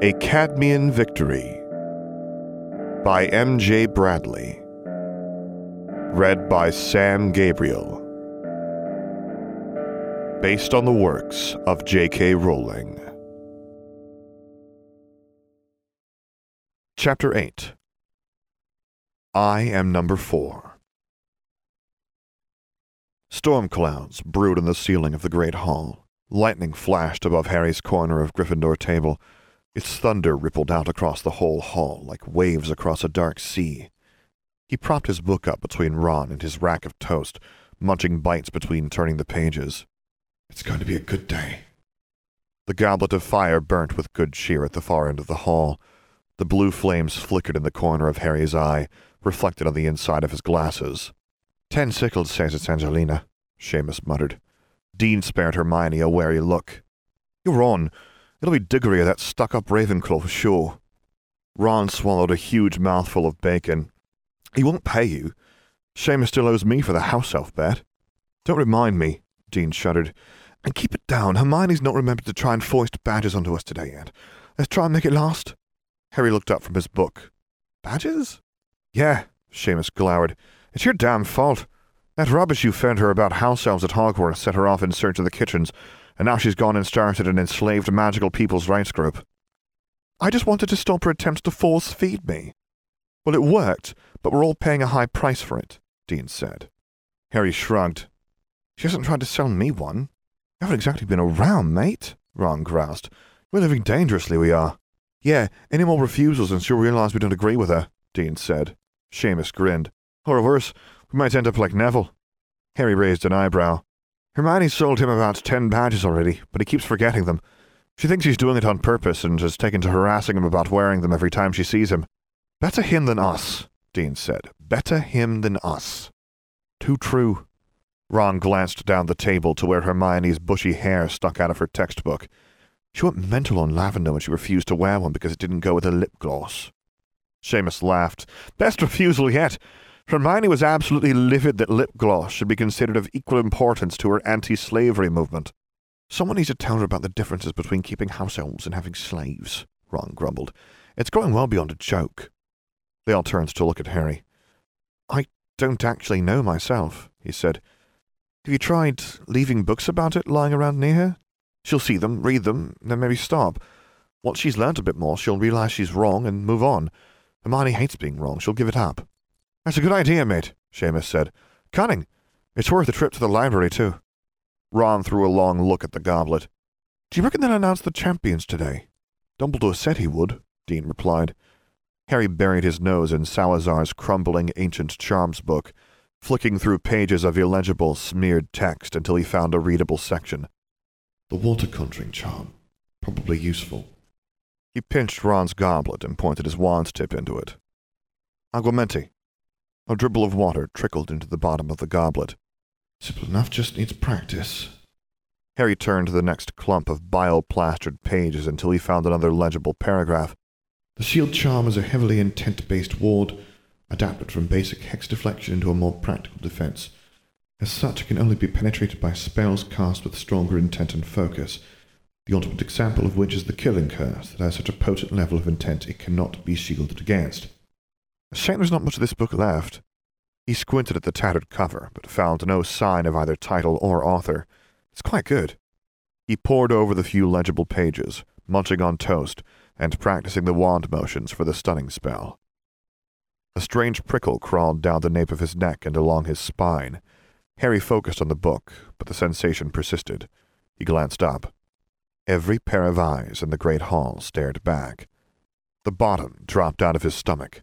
A Cadmean Victory by M.J. Bradley. Read by Sam Gabriel. Based on the works of J.K. Rowling. Chapter 8 I Am Number 4 Storm clouds brewed in the ceiling of the great hall. Lightning flashed above Harry's corner of Gryffindor table. Its thunder rippled out across the whole hall like waves across a dark sea. He propped his book up between Ron and his rack of toast, munching bites between turning the pages. It's going to be a good day. The goblet of fire burnt with good cheer at the far end of the hall. The blue flames flickered in the corner of Harry's eye, reflected on the inside of his glasses. Ten sickles says it's Angelina, Seamus muttered. Dean spared Hermione a wary look. You're on. It'll be Diggory or that stuck-up Ravenclaw for sure. Ron swallowed a huge mouthful of bacon. He won't pay you. Seamus still owes me for the house elf bet. Don't remind me, Dean shuddered. And keep it down. Hermione's not remembered to try and foist badges onto us today yet. Let's try and make it last. Harry looked up from his book. Badges? Yeah, Seamus glowered. It's your damn fault. That rubbish you fed her about house elves at Hogwarts set her off in search of the kitchens, and now she's gone and started an enslaved magical people's rights group. I just wanted to stop her attempts to force feed me. Well, it worked, but we're all paying a high price for it, Dean said. Harry shrugged. She hasn't tried to sell me one. You haven't exactly been around, mate, Ron groused. We're living dangerously, we are. Yeah, any more refusals and she'll realize we don't agree with her, Dean said. Seamus grinned. Or worse, we might end up like Neville. Harry raised an eyebrow. Hermione's sold him about ten badges already, but he keeps forgetting them. She thinks he's doing it on purpose and has taken to harassing him about wearing them every time she sees him. Better him than us, Dean said. Better him than us. Too true. Ron glanced down the table to where Hermione's bushy hair stuck out of her textbook. She went mental on Lavender when she refused to wear one because it didn't go with her lip gloss. Seamus laughed. Best refusal yet. Hermione was absolutely livid that lip gloss should be considered of equal importance to her anti-slavery movement. Someone needs to tell her about the differences between keeping house elves and having slaves, Ron grumbled. It's going well beyond a joke. They all turned to look at Harry. I don't actually know myself, he said. Have you tried leaving books about it lying around near her? She'll see them, read them, then maybe stop. Once she's learnt a bit more, she'll realize she's wrong and move on. Hermione hates being wrong. She'll give it up. That's a good idea, mate, Seamus said. Cunning. It's worth a trip to the library, too. Ron threw a long look at the goblet. Do you reckon they'll announce the champions today? Dumbledore said he would, Dean replied. Harry buried his nose in Salazar's crumbling ancient charms book, flicking through pages of illegible, smeared text until he found a readable section. The water conjuring charm. Probably useful. He pinched Ron's goblet and pointed his wand tip into it. Aguamenti. A dribble of water trickled into the bottom of the goblet. Simple enough, just needs practice. Harry turned to the next clump of bile-plastered pages until he found another legible paragraph. The shield charm is a heavily intent-based ward, adapted from basic hex deflection into a more practical defense. As such, it can only be penetrated by spells cast with stronger intent and focus, the ultimate example of which is the killing curse that has such a potent level of intent it cannot be shielded against. Shame there's not much of this book left. He squinted at the tattered cover, but found no sign of either title or author. It's quite good. He pored over the few legible pages, munching on toast, and practicing the wand motions for the stunning spell. A strange prickle crawled down the nape of his neck and along his spine. Harry focused on the book, but the sensation persisted. He glanced up. Every pair of eyes in the great hall stared back. The bottom dropped out of his stomach.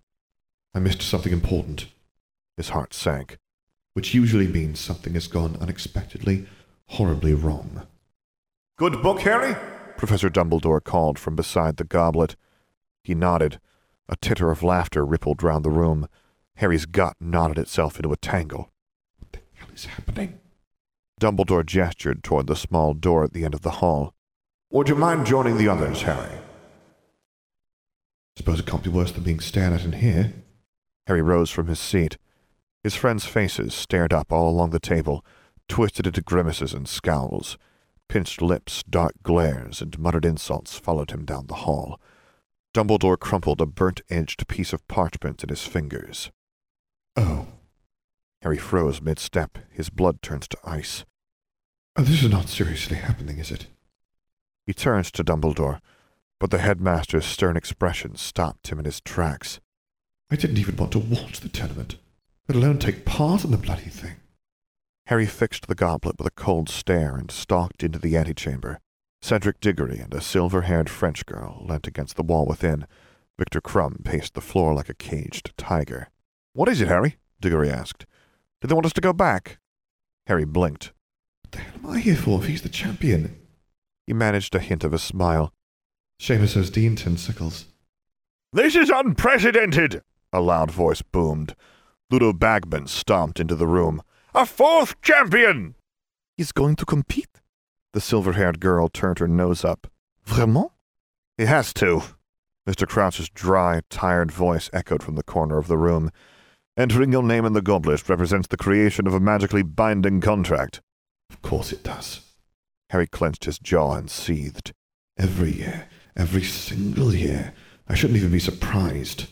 I missed something important. His heart sank, which usually means something has gone unexpectedly, horribly wrong. Good book, Harry? Professor Dumbledore called from beside the goblet. He nodded. A titter of laughter rippled round the room. Harry's gut knotted itself into a tangle. What the hell is happening? Dumbledore gestured toward the small door at the end of the hall. Would you mind joining the others, Harry? Suppose it can't be worse than being stared at in here. Harry rose from his seat. His friends' faces stared up all along the table, twisted into grimaces and scowls. Pinched lips, dark glares, and muttered insults followed him down the hall. Dumbledore crumpled a burnt edged piece of parchment in his fingers. Oh. Harry froze mid step, his blood turned to ice. Oh, this is not seriously happening, is it? He turned to Dumbledore, but the headmaster's stern expression stopped him in his tracks. I didn't even want to watch the tournament, let alone take part in the bloody thing. Harry fixed the goblet with a cold stare and stalked into the antechamber. Cedric Diggory and a silver-haired French girl leant against the wall within. Victor Krum paced the floor like a caged tiger. What is it, Harry? Diggory asked. Do they want us to go back? Harry blinked. What the hell am I here for if he's the champion? He managed a hint of a smile. Seamus says Dean ten sickles. This is unprecedented! A loud voice boomed. Ludo Bagman stomped into the room. A fourth champion! He's going to compete? The silver haired girl turned her nose up. Vraiment? He has to. Mr. Crouch's dry, tired voice echoed from the corner of the room. Entering your name in the goblet represents the creation of a magically binding contract. Of course it does. Harry clenched his jaw and seethed. Every year, every single year. I shouldn't even be surprised.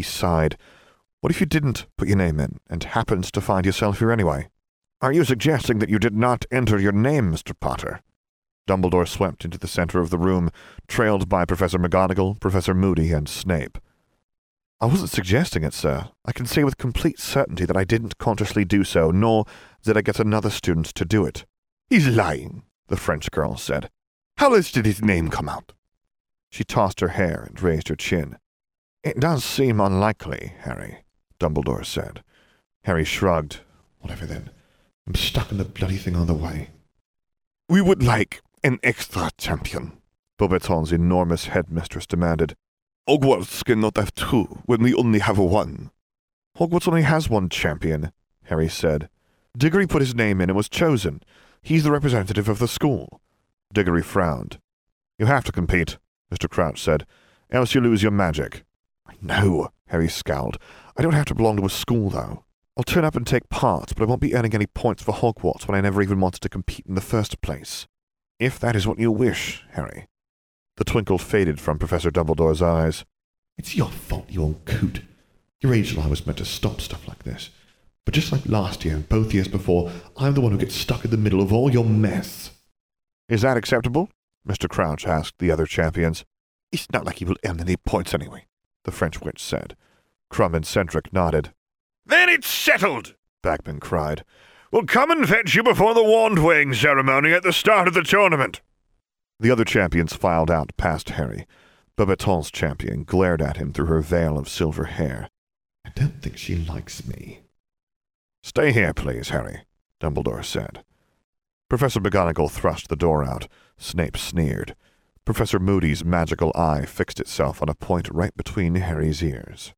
He sighed. What if you didn't put your name in and happened to find yourself here anyway? Are you suggesting that you did not enter your name, Mr. Potter? Dumbledore swept into the center of the room, trailed by Professor McGonagall, Professor Moody, and Snape. I wasn't suggesting it, sir. I can say with complete certainty that I didn't consciously do so, nor did I get another student to do it. He's lying, the French girl said. How else did his name come out? She tossed her hair and raised her chin. It does seem unlikely, Harry, Dumbledore said. Harry shrugged. Whatever then. I'm stuck in the bloody thing on the way. We would like an extra champion, Beauxbaton's enormous headmistress demanded. Hogwarts cannot have two when we only have one. Hogwarts only has one champion, Harry said. Diggory put his name in and was chosen. He's the representative of the school. Diggory frowned. You have to compete, Mr. Crouch said, else you lose your magic. No, Harry scowled. I don't have to belong to a school, though. I'll turn up and take part, but I won't be earning any points for Hogwarts when I never even wanted to compete in the first place. If that is what you wish, Harry. The twinkle faded from Professor Dumbledore's eyes. It's your fault, you old coot. Your angel I was meant to stop stuff like this. But just like last year and both years before, I'm the one who gets stuck in the middle of all your mess. Is that acceptable? Mr. Crouch asked the other champions. It's not like he will earn any points anyway, the French witch said. Krum and Cedric nodded. Then it's settled, Bagman cried. We'll come and fetch you before the wand weighing ceremony at the start of the tournament. The other champions filed out past Harry. Beauxbaton's champion glared at him through her veil of silver hair. I don't think she likes me. Stay here, please, Harry, Dumbledore said. Professor McGonagall thrust the door out. Snape sneered. Professor Moody's magical eye fixed itself on a point right between Harry's ears.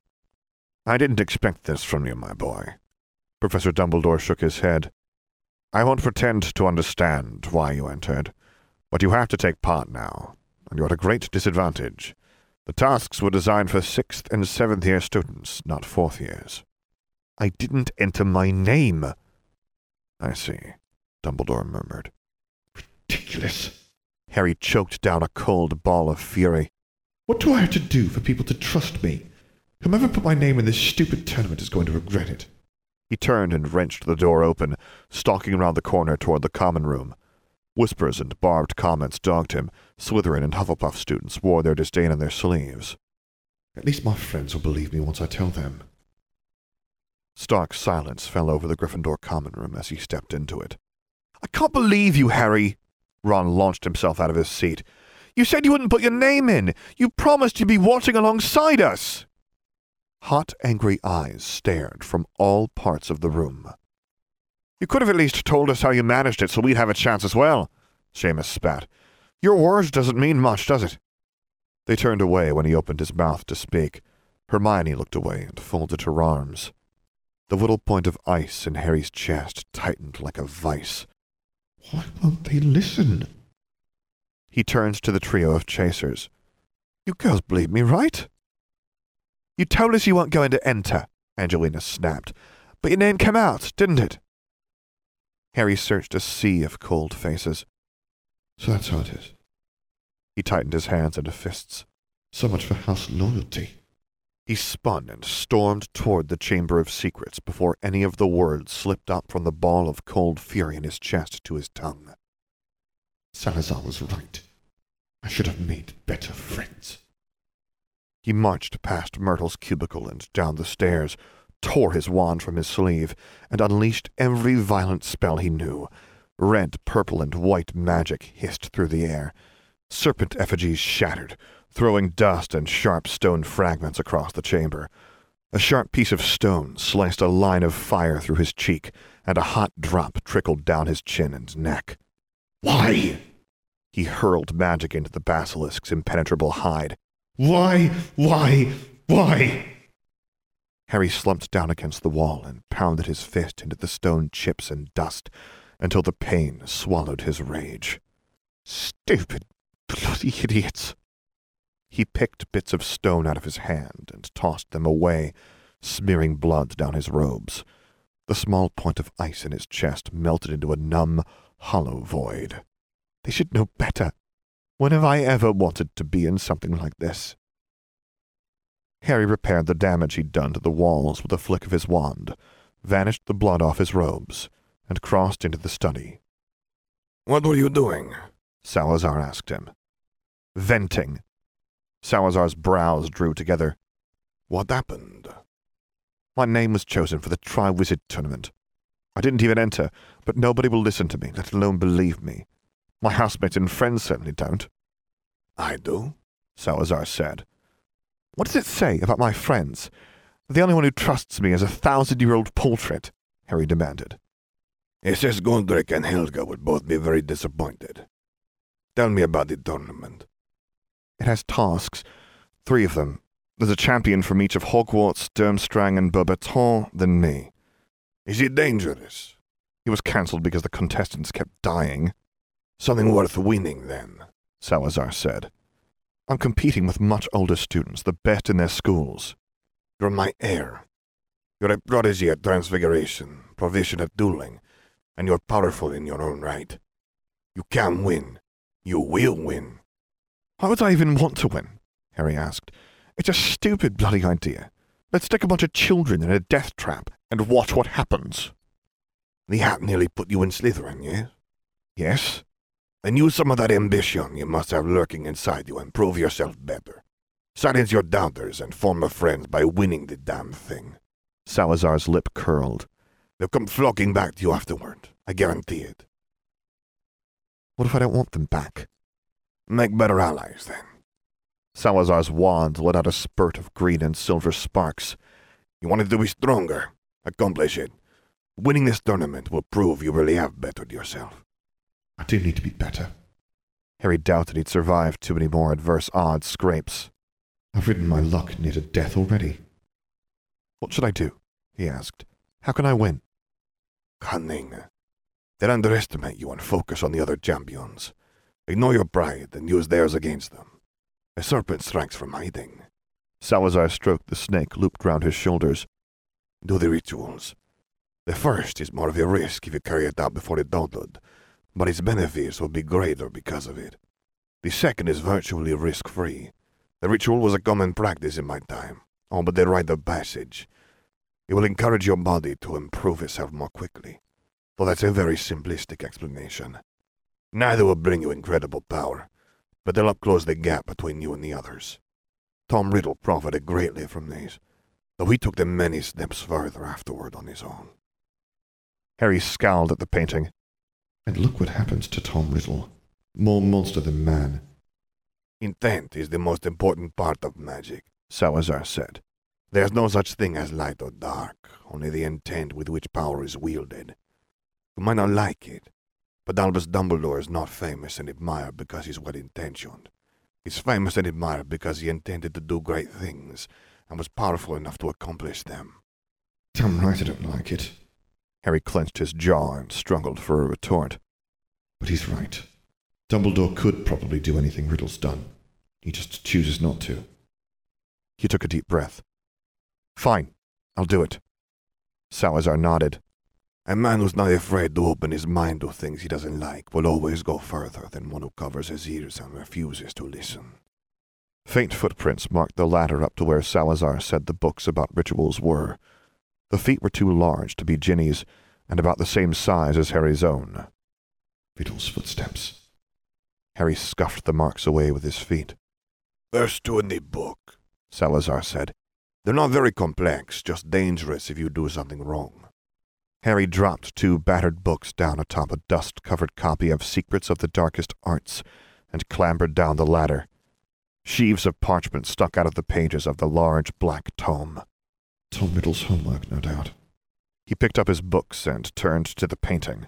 I didn't expect this from you, my boy. Professor Dumbledore shook his head. I won't pretend to understand why you entered, but you have to take part now, and you're at a great disadvantage. The tasks were designed for sixth and seventh year students, not fourth years. I didn't enter my name. I see, Dumbledore murmured. Ridiculous. Harry choked down a cold ball of fury. What do I have to do for people to trust me? Whomever put my name in this stupid tournament is going to regret it. He turned and wrenched the door open, stalking around the corner toward the common room. Whispers and barbed comments dogged him. Slytherin and Hufflepuff students wore their disdain on their sleeves. At least my friends will believe me once I tell them. Stark silence fell over the Gryffindor common room as he stepped into it. I can't believe you, Harry! Ron launched himself out of his seat. You said you wouldn't put your name in! You promised you'd be watching alongside us! Hot, angry eyes stared from all parts of the room. You could have at least told us how you managed it so we'd have a chance as well, Seamus spat. Your words doesn't mean much, does it? They turned away when he opened his mouth to speak. Hermione looked away and folded her arms. The little point of ice in Harry's chest tightened like a vice. Why won't they listen? He turns to the trio of chasers. You girls believe me, right? You told us you weren't going to enter, Angelina snapped. But your name came out, didn't it? Harry searched a sea of cold faces. So that's how it is. He tightened his hands into fists. So much for house loyalty. He spun and stormed toward the Chamber of Secrets before any of the words slipped up from the ball of cold fury in his chest to his tongue. Salazar was right. I should have made better friends. He marched past Myrtle's cubicle and down the stairs, tore his wand from his sleeve, and unleashed every violent spell he knew. Red, purple, and white magic hissed through the air. Serpent effigies shattered, throwing dust and sharp stone fragments across the chamber. A sharp piece of stone sliced a line of fire through his cheek, and a hot drop trickled down his chin and neck. Why? He hurled magic into the basilisk's impenetrable hide. Why? Why? Why? Harry slumped down against the wall and pounded his fist into the stone chips and dust until the pain swallowed his rage. Stupid, bloody idiots! He picked bits of stone out of his hand and tossed them away, smearing blood down his robes. The small point of ice in his chest melted into a numb, hollow void. They should know better. When have I ever wanted to be in something like this? Harry repaired the damage he'd done to the walls with a flick of his wand, vanished the blood off his robes, and crossed into the study. What were you doing? Salazar asked him. Venting. Salazar's brows drew together. What happened? My name was chosen for the Triwizard Tournament. I didn't even enter, but nobody will listen to me, let alone believe me. My housemates and friends certainly don't. I do, Salazar said. What does it say about my friends? The only one who trusts me is a thousand-year-old portrait, Harry demanded. It says and Helga would both be very disappointed. Tell me about the tournament. It has tasks, three of them. There's a champion from each of Hogwarts, Durmstrang, and Beauxbaton, then me. Is it dangerous? He was cancelled because the contestants kept dying. Something worth winning, then, Salazar said. I'm competing with much older students, the best in their schools. You're my heir. You're a prodigy at transfiguration, proficient at dueling, and you're powerful in your own right. You can win. You will win. Why would I even want to win? Harry asked. It's a stupid bloody idea. Let's stick a bunch of children in a death trap and watch what happens. The hat nearly put you in Slytherin, yes? Yes. Then use some of that ambition you must have lurking inside you and prove yourself better. Silence your doubters and former friends by winning the damn thing. Salazar's lip curled. They'll come flocking back to you afterward. I guarantee it. What if I don't want them back? Make better allies, then. Salazar's wand let out a spurt of green and silver sparks. You wanted to be stronger. Accomplish it. Winning this tournament will prove you really have bettered yourself. I do need to be better. Harry doubted he'd survived too many more adverse odds scrapes. I've ridden my luck near to death already. What should I do? he asked. How can I win? Cunning. They'll underestimate you and focus on the other champions. Ignore your pride and use theirs against them. A serpent strikes from hiding. Salazar stroked the snake looped round his shoulders. Do the rituals. The first is more of a risk if you carry it out before adulthood, but its benefits will be greater because of it. The second is virtually risk-free. The ritual was a common practice in my time, all but the rite of passage. It will encourage your body to improve itself more quickly, though that's a very simplistic explanation. Neither will bring you incredible power, but they'll help close the gap between you and the others. Tom Riddle profited greatly from these, though he took them many steps further afterward on his own. Harry scowled at the painting. And look what happens to Tom Riddle. More monster than man. Intent is the most important part of magic, Salazar said. There's no such thing as light or dark, only the intent with which power is wielded. You might not like it, but Albus Dumbledore is not famous and admired because he's well intentioned. He's famous and admired because he intended to do great things and was powerful enough to accomplish them. Damn right I don't like it. Harry clenched his jaw and struggled for a retort. But he's right. Dumbledore could probably do anything Riddle's done. He just chooses not to. He took a deep breath. Fine, I'll do it. Salazar nodded. A man who's not afraid to open his mind to things he doesn't like will always go further than one who covers his ears and refuses to listen. Faint footprints marked the ladder up to where Salazar said the books about rituals were. The feet were too large to be Ginny's, and about the same size as Harry's own. Beetle's footsteps. Harry scuffed the marks away with his feet. There's two in the book, Salazar said. They're not very complex, just dangerous if you do something wrong. Harry dropped two battered books down atop a dust-covered copy of Secrets of the Darkest Arts and clambered down the ladder. Sheaves of parchment stuck out of the pages of the large black tome. Tom Riddle's homework, no doubt. He picked up his books and turned to the painting.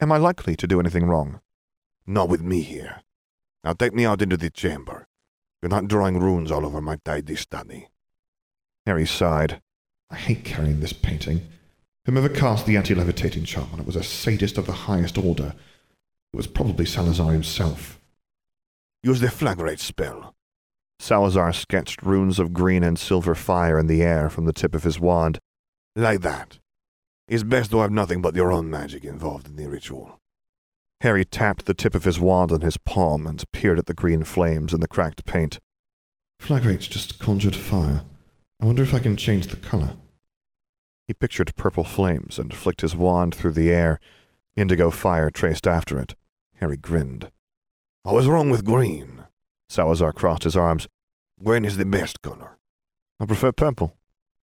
Am I likely to do anything wrong? Not with me here. Now take me out into the chamber. You're not drawing runes all over my tidy study. Harry sighed. I hate carrying this painting. Whomever cast the anti-levitating charm on it was a sadist of the highest order. It was probably Salazar himself. Use the flagrate spell. Salazar sketched runes of green and silver fire in the air from the tip of his wand. Like that. It's best to have nothing but your own magic involved in the ritual. Harry tapped the tip of his wand on his palm and peered at the green flames in the cracked paint. Flagrate's just conjured fire. I wonder if I can change the color. He pictured purple flames and flicked his wand through the air. Indigo fire traced after it. Harry grinned. I was wrong with green. Salazar crossed his arms. Green is the best color. I prefer purple.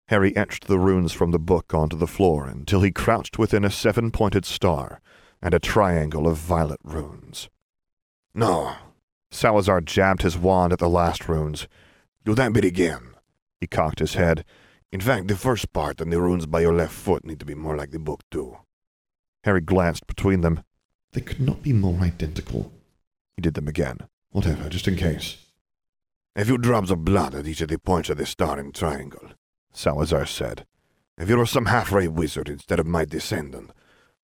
Harry etched the runes from the book onto the floor until he crouched within a seven-pointed star and a triangle of violet runes. No. Salazar jabbed his wand at the last runes. Do that bit again. He cocked his head. In fact, the first part and the runes by your left foot need to be more like the book, too. Harry glanced between them. They could not be more identical. He did them again. Whatever, just in case. A few drops of blood at each of the points of the star and triangle, Salazar said. If you were some half-ray wizard instead of my descendant,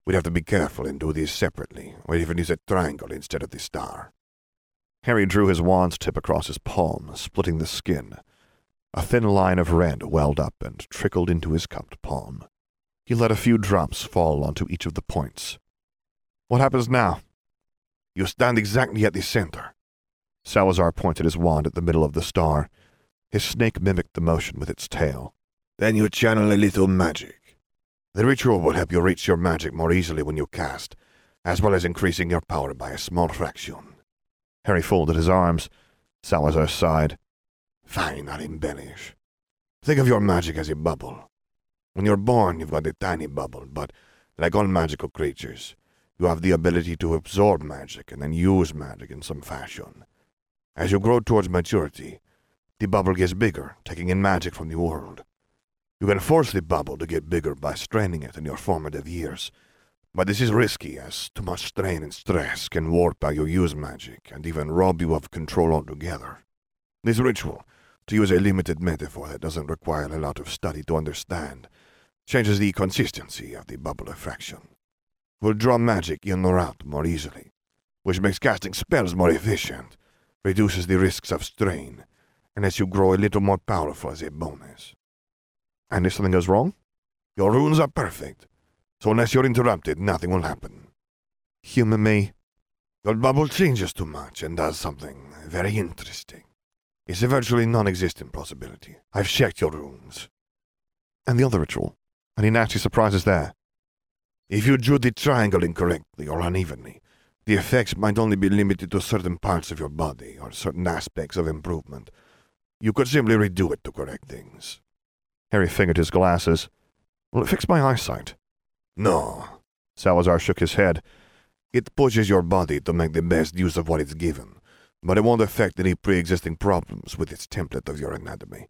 we'd have to be careful and do these separately, or even use a triangle instead of the star. Harry drew his wand's tip across his palm, splitting the skin. A thin line of red welled up and trickled into his cupped palm. He let a few drops fall onto each of the points. What happens now? You stand exactly at the center. Salazar pointed his wand at the middle of the star. His snake mimicked the motion with its tail. Then you channel a little magic. The ritual will help you reach your magic more easily when you cast, as well as increasing your power by a small fraction. Harry folded his arms. Salazar sighed. Fine, I'll embellish. Think of your magic as a bubble. When you're born, you've got a tiny bubble, but like all magical creatures, you have the ability to absorb magic and then use magic in some fashion. As you grow towards maturity, the bubble gets bigger, taking in magic from the world. You can force the bubble to get bigger by straining it in your formative years, but this is risky as too much strain and stress can warp how you use magic and even rob you of control altogether. This ritual to use a limited metaphor that doesn't require a lot of study to understand, changes the consistency of the bubble effraction. Will draw magic in or out more easily, which makes casting spells more efficient, reduces the risks of strain, and lets you grow a little more powerful as a bonus. And if something goes wrong? Your runes are perfect, so unless you're interrupted, nothing will happen. Humor me. Your bubble changes too much and does something very interesting. It's a virtually non-existent possibility. I've checked your runes. And the other ritual? Any nasty surprises there? If you drew the triangle incorrectly or unevenly, the effects might only be limited to certain parts of your body or certain aspects of improvement. You could simply redo it to correct things. Harry fingered his glasses. Will it fix my eyesight? No. Salazar shook his head. It pushes your body to make the best use of what it's given but it won't affect any pre-existing problems with its template of your anatomy.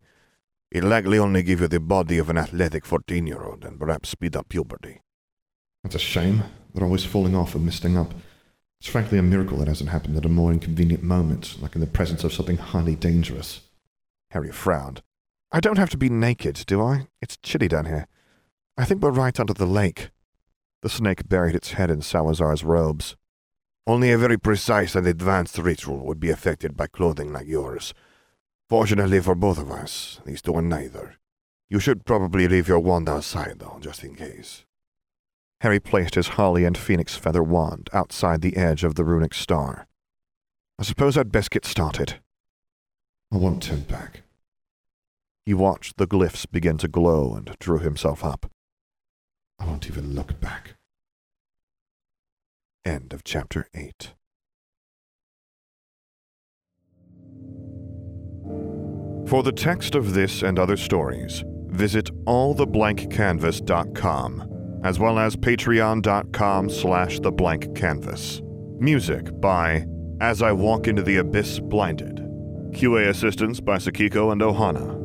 It'll likely only give you the body of an athletic 14-year-old and perhaps speed up puberty. That's a shame. They're always falling off and misting up. It's frankly a miracle that hasn't happened at a more inconvenient moment, like in the presence of something highly dangerous. Harry frowned. I don't have to be naked, do I? It's chilly down here. I think we're right under the lake. The snake buried its head in Salazar's robes. Only a very precise and advanced ritual would be affected by clothing like yours. Fortunately for both of us, these two are neither. You should probably leave your wand outside, though, just in case. Harry placed his holly and phoenix feather wand outside the edge of the runic star. I suppose I'd best get started. I won't turn back. He watched the glyphs begin to glow and drew himself up. I won't even look back. End of chapter 8. For the text of this and other stories, visit alltheblankcanvas.com, as well as patreon.com slash theblankcanvas. Music by As I Walk Into the Abyss Blinded. QA assistance by Sakiko and Ohana.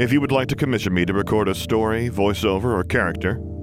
If you would like to commission me to record a story, voiceover, or character,